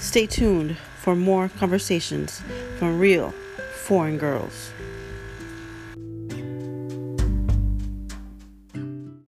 Stay tuned for more conversations from real foreign girls.